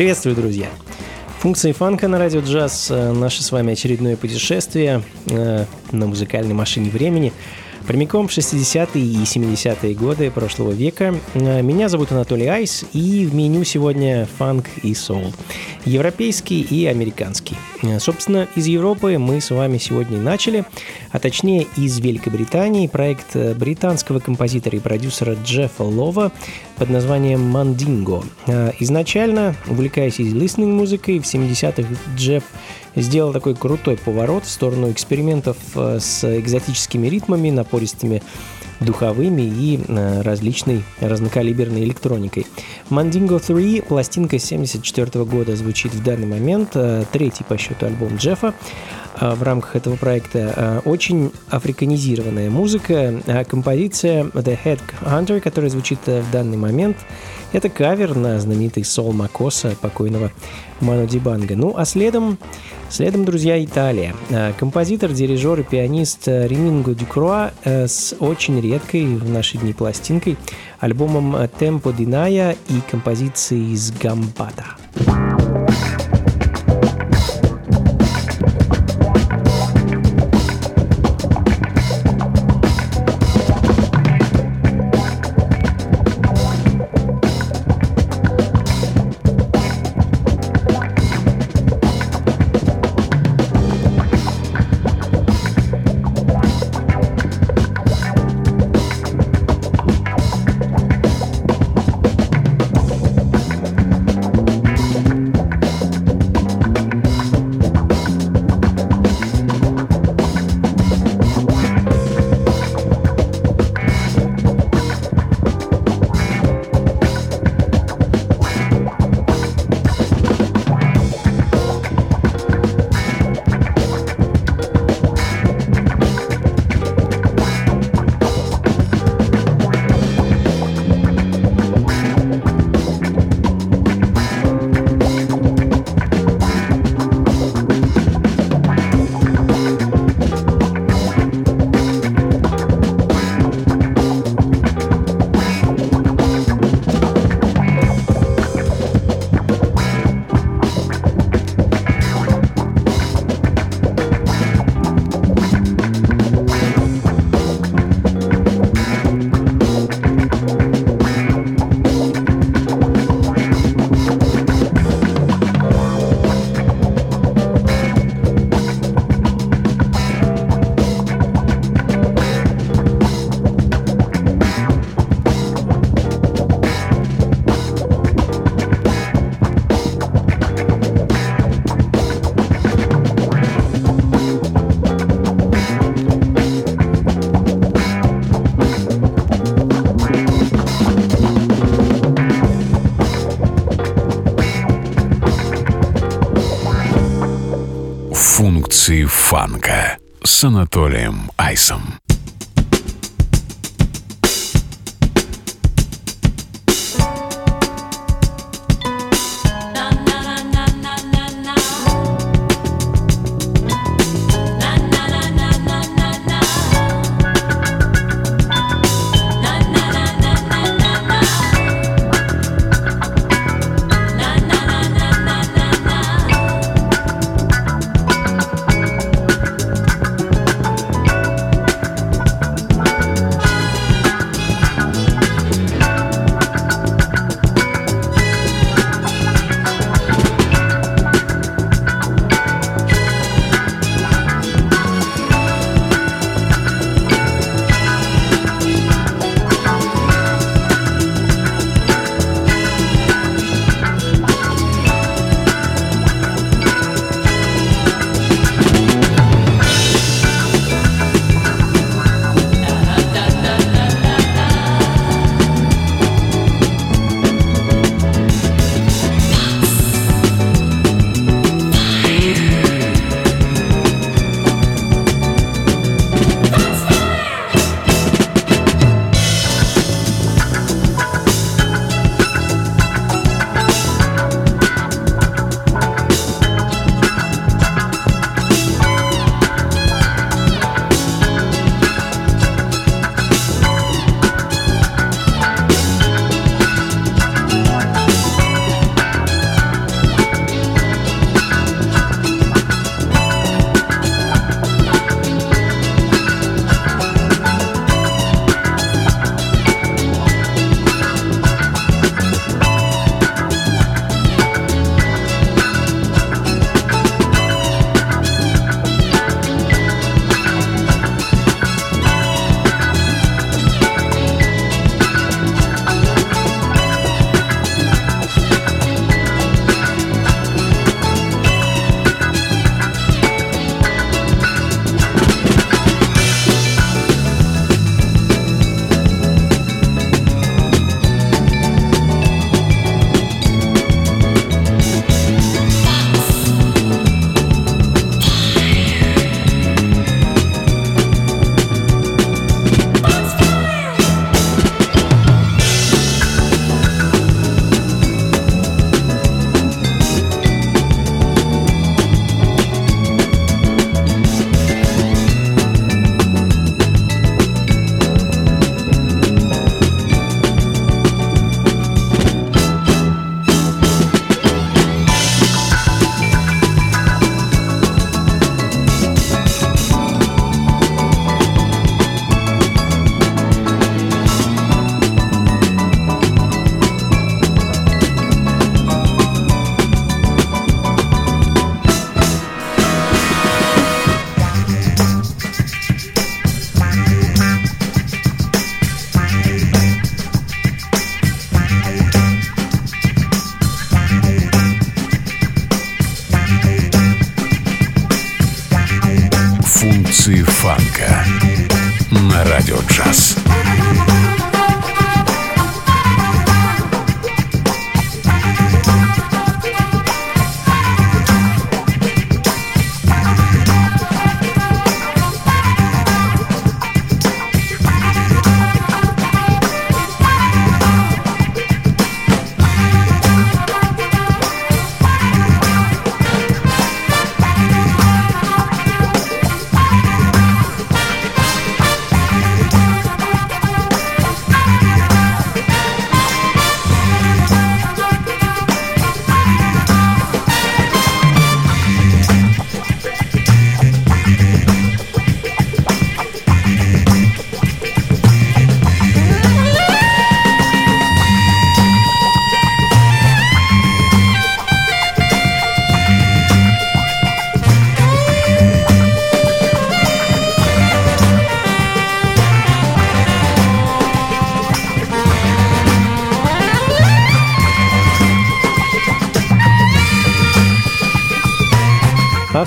Приветствую, друзья! Функции фанка на радио джаз. Э, наше с вами очередное путешествие э, на музыкальной машине времени – Прямиком в 60-е и 70-е годы прошлого века. Э, меня зовут Анатолий Айс, и в меню сегодня фанк и соул. Европейский и американский. Собственно, из Европы мы с вами сегодня и начали, а точнее из Великобритании. Проект э, британского композитора и продюсера Джеффа Лова под названием «Мандинго». Изначально, увлекаясь listening музыкой, в 70-х Джефф сделал такой крутой поворот в сторону экспериментов э, с экзотическими ритмами, напористыми духовыми и э, различной разнокалиберной электроникой. Mandingo 3, пластинка 74 года, звучит в данный момент, третий по счету альбом Джеффа в рамках этого проекта. Очень африканизированная музыка, композиция The Head Hunter, которая звучит в данный момент, это кавер на знаменитый Сол Макоса, покойного Ману Дибанга. Ну, а следом, следом, друзья, Италия. Композитор, дирижер и пианист Реминго Дюкруа э, с очень редкой в наши дни пластинкой, альбомом Tempo Диная и композицией из Гамбата. Фанка с Анатолием Айсом.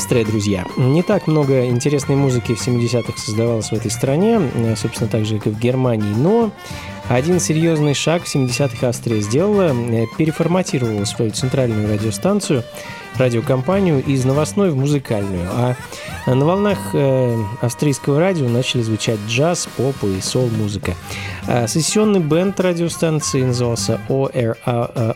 Австрия, друзья. Не так много интересной музыки в 70-х создавалось в этой стране, э, собственно, так же, как и в Германии, но один серьезный шаг в 70-х Австрия сделала, э, переформатировала свою центральную радиостанцию, радиокомпанию из новостной в музыкальную. А на волнах э, австрийского радио начали звучать джаз, поп и сол-музыка. А сессионный бенд радиостанции назывался OR,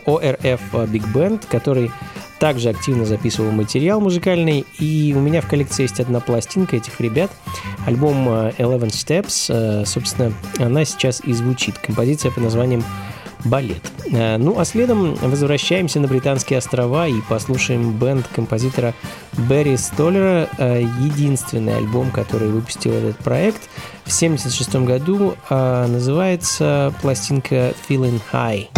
ORF Big Band, который также активно записывал материал музыкальный, и у меня в коллекции есть одна пластинка этих ребят, альбом э, Eleven Steps, э, собственно, она сейчас и звучит, композиция под названием балет. Э, ну а следом возвращаемся на Британские острова и послушаем бенд композитора Берри Столлера, единственный альбом, который выпустил этот проект в 1976 году, называется пластинка Feeling High.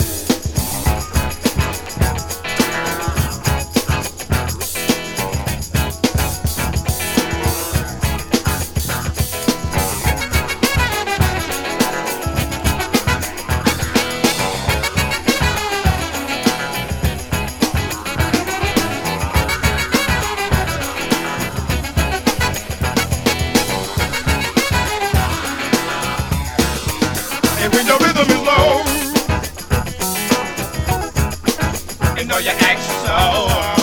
know you act so.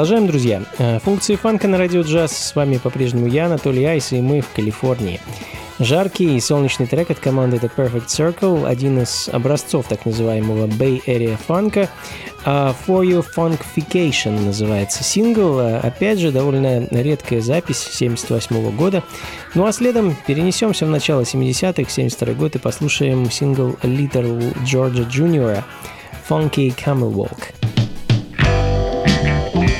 Продолжаем, друзья. Э, функции фанка на радио джаз. С вами по-прежнему я, Анатолий Айс, и мы в Калифорнии. Жаркий и солнечный трек от команды The Perfect Circle, один из образцов так называемого Bay Area фанка. Uh, For Your Funkification называется сингл. Uh, опять же, довольно редкая запись 78 года. Ну а следом перенесемся в начало 70-х, 72 год, и послушаем сингл Little Georgia Jr. Funky Camel Walk.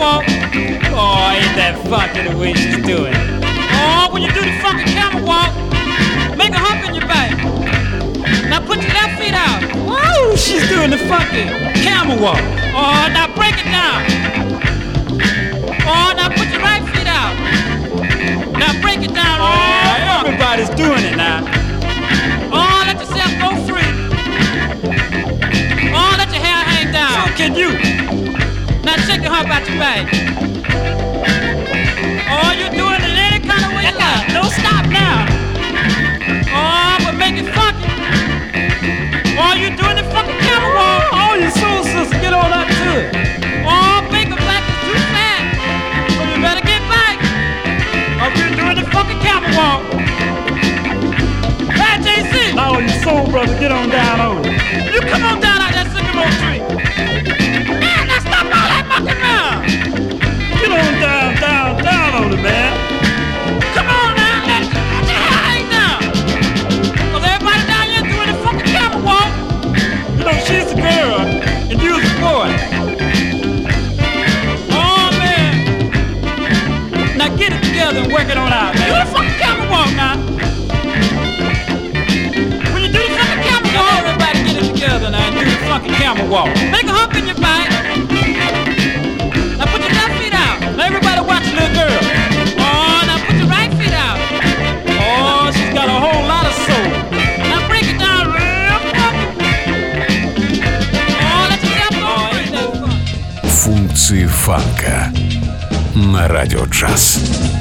walk. Oh, ain't that funky the way she's doing it. Oh, when you do the funky camel walk, make a hump in your back. Now put your left feet out. Woo, she's doing the funky camel walk. Oh, now break it down. Oh, now put Come brother, get on down on it. You come on down out that sycamore tree. Man, now stop all that mucking around. Get on down, down, down oh, on it, man. Come on now, let get your hair. Cause everybody down here doing the funky camel walk. You know, she's the girl, and you're the boy. Oh, man. Now get it together and work it on out, man. Do the funky camel walk now. funky camel walk. Make a hump in your back. Now put your left feet out. Now everybody watch little girl. Oh, now put your right feet out. Oh, she's got a whole lot of soul. Now break it down real. Oh, let go. Функции фанка на радио джаз.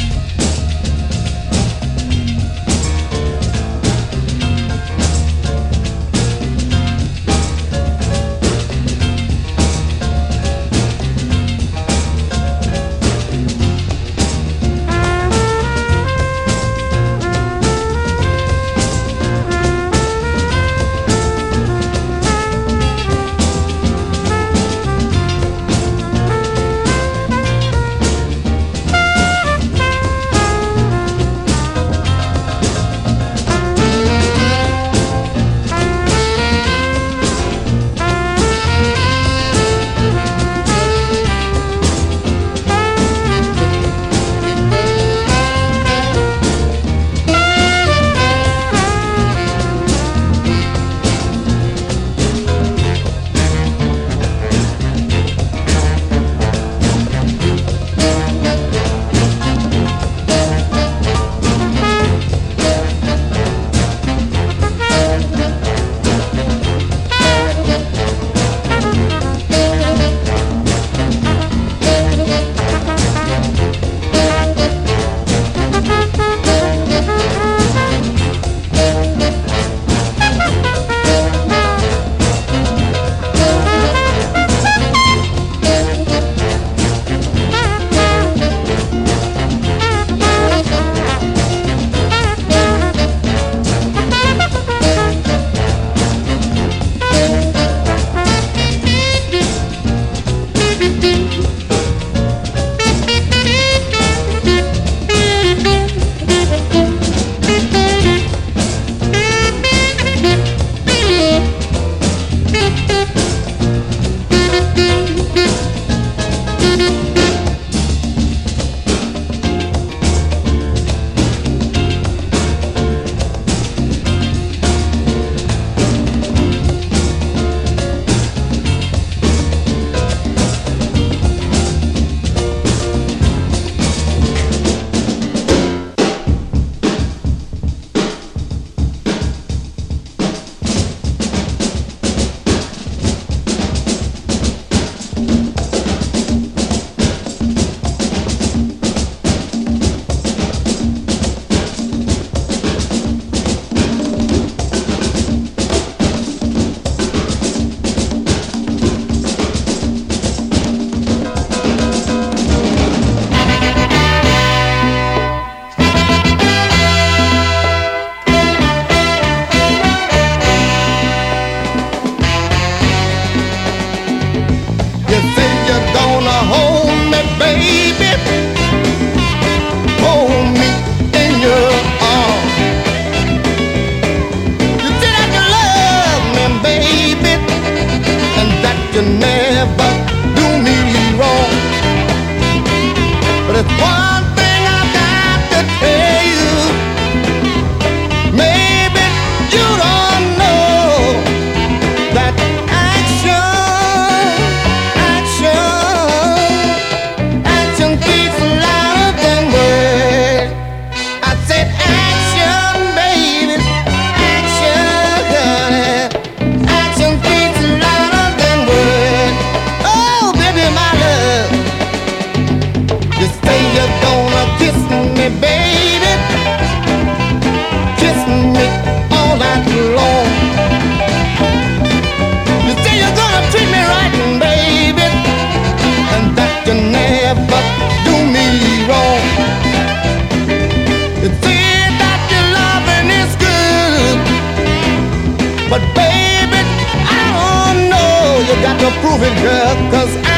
got to prove it, girl, cause I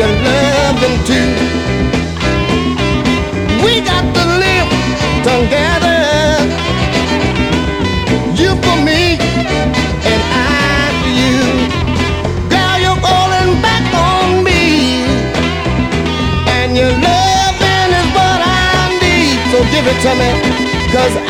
to your loving too. We got to live together. You for me and I for you. Girl, you're calling back on me. And your loving is what I need. So give it to me. Cause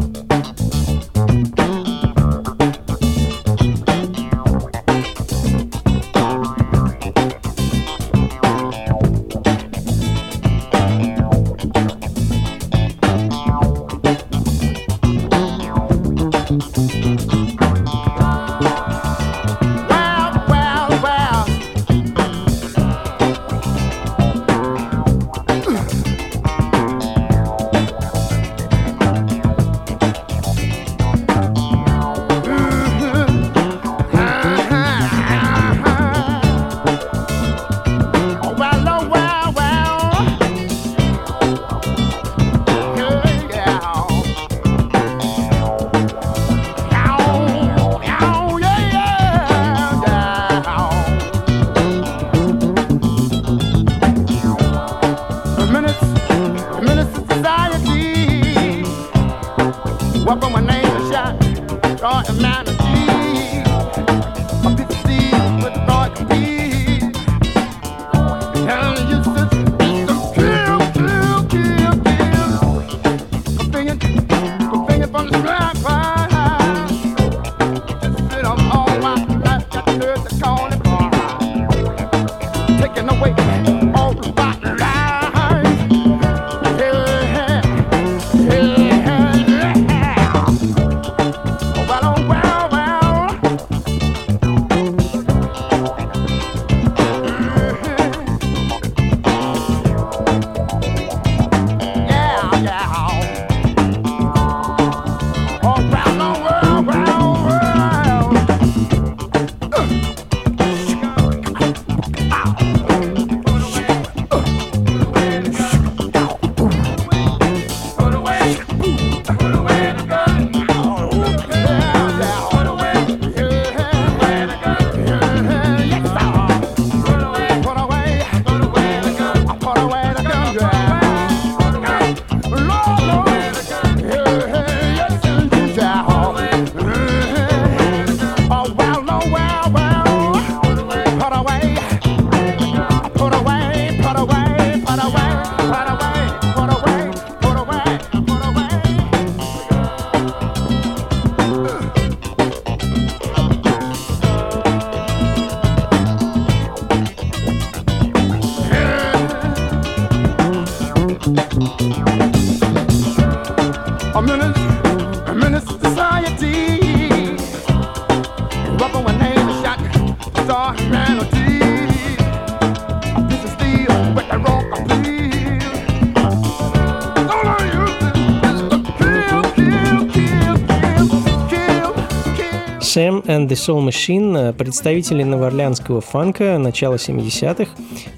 And the Soul Machine э, – представители новоорлеанского фанка начала 70-х.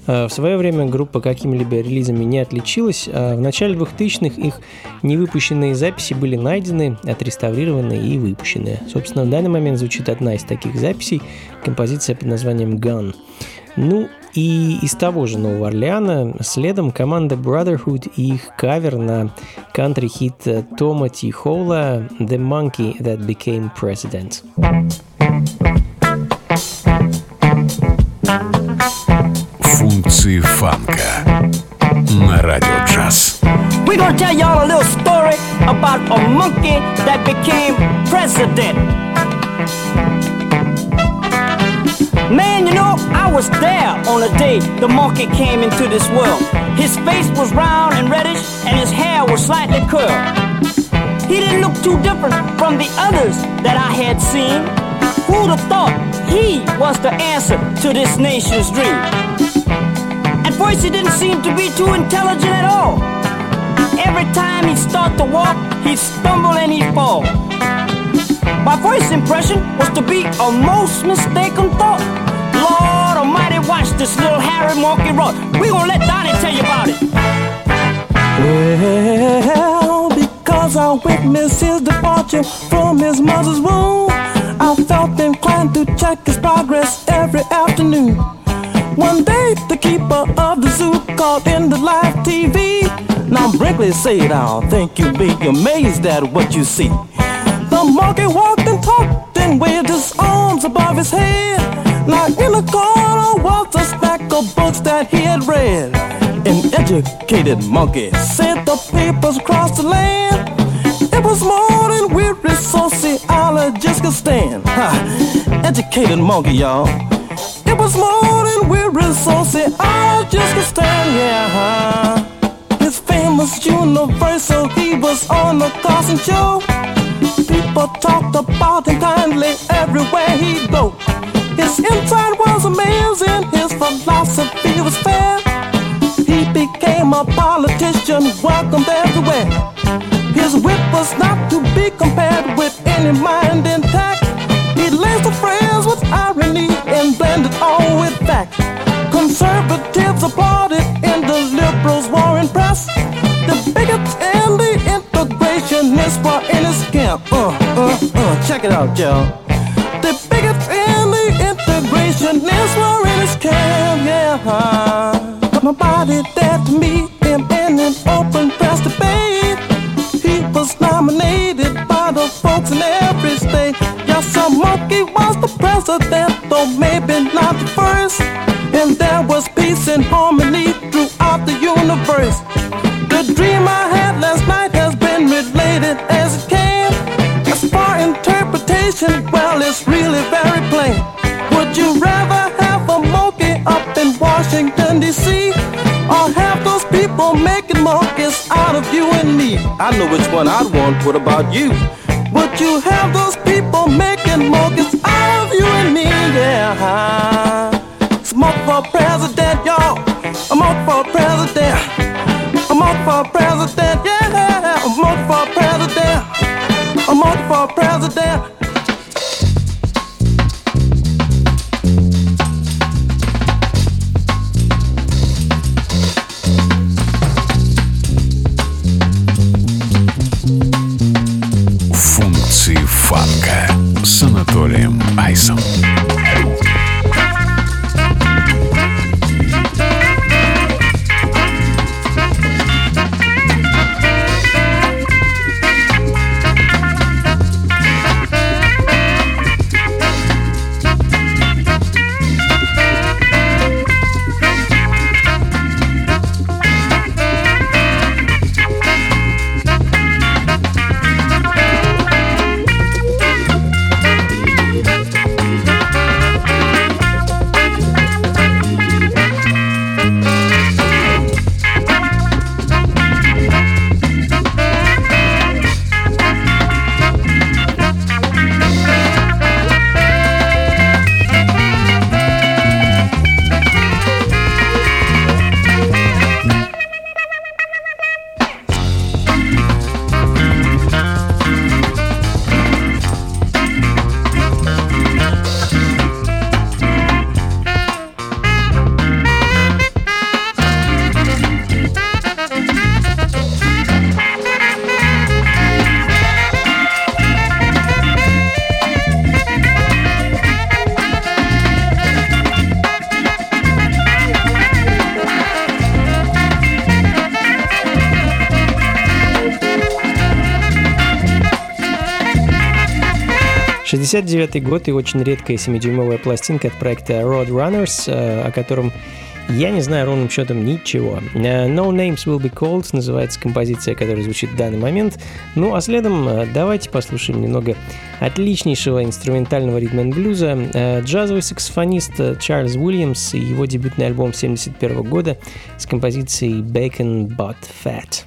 Э, В свое время группа какими-либо релизами не отличилась. а В начале 2000-х их невыпущенные записи были найдены, отреставрированы и выпущены. Собственно, в данный момент звучит одна из таких записей – композиция под названием «Gun». Ну и из того же Нового Орлеана следом команда Brotherhood и их кавер на кантри-хит э, Тома Ти Холла «The Monkey That Became President». Функции фанка на радио джаз. We're gonna tell y'all a little story about a monkey that became president. Man, you know, I was there on the day the monkey came into this world. His face was round and reddish, and his hair was slightly curled. He didn't look too different from the others that I had seen. Who'd have thought he was the answer to this nation's dream? At first, he didn't seem to be too intelligent at all. Every time he'd start to walk, he'd stumble and he'd fall. My first impression was to be a most mistaken thought. Lord Almighty, watch this little hairy monkey run. We gonna let Donnie tell you about it. Well, because I witnessed his departure from his mother's womb, I felt inclined to check his progress every afternoon. One day, the keeper of the zoo called in the live TV. Now, Brinkley said, I think you'll be amazed at what you see. The monkey walked and talked and waved his arms above his head. Now, in the corner was a stack of books that he had read. An educated monkey sent the papers across the land. It was more than weary sociologists could stand. Ha, educated monkey, y'all. It was more than weary sociologists could stand, yeah. huh? His famous universal, he was on the Carson show. People talked about him kindly everywhere he go. His insight was amazing, his philosophy was fair. He became a politician, welcomed everywhere. His wit was not to be compared with any mind intact. He laced the phrase with irony and blended all with fact. Conservatives applauded were in his camp. Uh, uh, uh, check it out, y'all. The bigots and the integrationists were in his camp, yeah. Nobody dared to meet him in an open press debate. He was nominated by the folks in every state. Yes, some monkey was the president, though maybe not the first. And there was peace and harmony throughout the universe. Well, it's really very plain. Would you rather have a monkey up in Washington, D.C., or have those people making monkeys out of you and me? I know which one I'd want. What about you? Would you have those people making monkeys out of you and me? Yeah. Smoke for president, 69 год и очень редкая 7-дюймовая пластинка от проекта Roadrunners, э, о котором я не знаю ровным счетом ничего. Э, no Names Will Be Called называется композиция, которая звучит в данный момент. Ну а следом э, давайте послушаем немного отличнейшего инструментального ритм-блюза Джазовый саксофонист Чарльз Уильямс и его дебютный альбом 1971 года с композицией Bacon But Fat.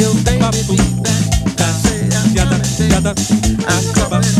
Eu tenho bebida, piada, piada, acaba.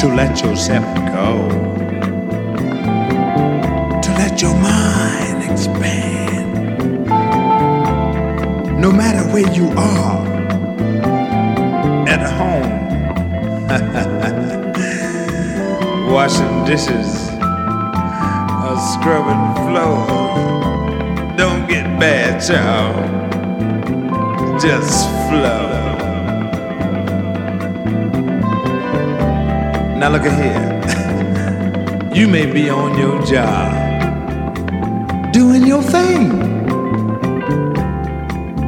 To let yourself go, to let your mind expand. No matter where you are, at home, washing dishes, or scrubbing floors. Don't get bad, child. Just flow. Now look at here. you may be on your job, doing your thing.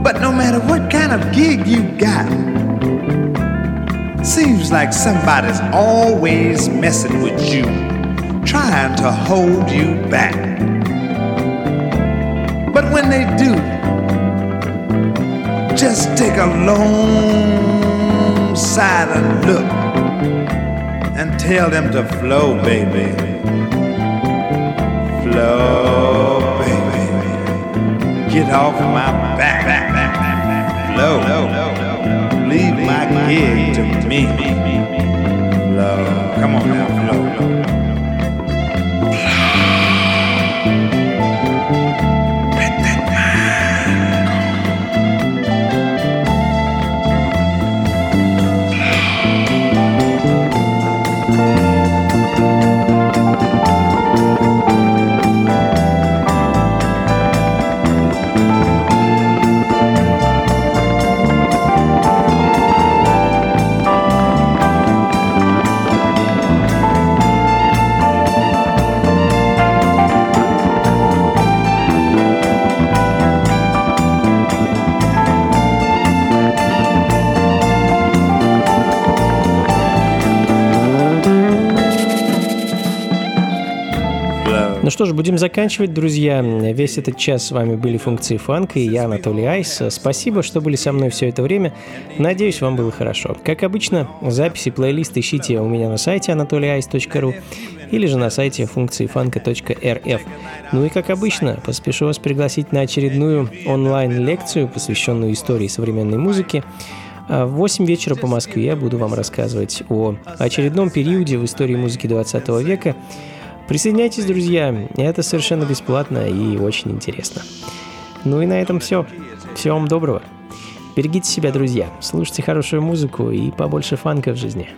But no matter what kind of gig you got, seems like somebody's always messing with you, trying to hold you back. But when they do, just take a long silent look and tell them to flow, baby. Flow, baby. Get off my back. Flow. Leave my gig to me. Ж, будем заканчивать, друзья. Весь этот час с вами были функции фанка и я, Анатолий Айс. Спасибо, что были со мной все это время. Надеюсь, вам было хорошо. Как обычно, записи, плейлист ищите у меня на сайте anatolyice.ru или же на сайте функции фанка.рф. Ну и как обычно, поспешу вас пригласить на очередную онлайн-лекцию, посвященную истории современной музыки. А В 8 вечера по Москве я буду вам рассказывать о очередном периоде в истории музыки 20 века. Присоединяйтесь, друзья, это совершенно бесплатно и очень интересно. Ну и на этом все. Всего вам доброго. Берегите себя, друзья, слушайте хорошую музыку и побольше фанка в жизни.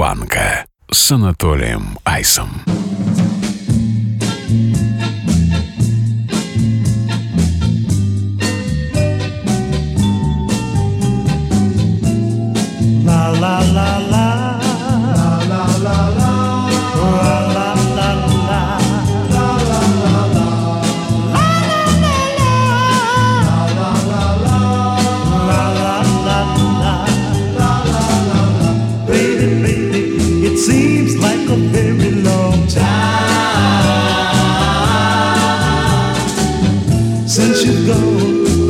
фанка с Анатолием Айсом.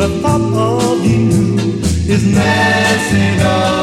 the thought of you is messing up.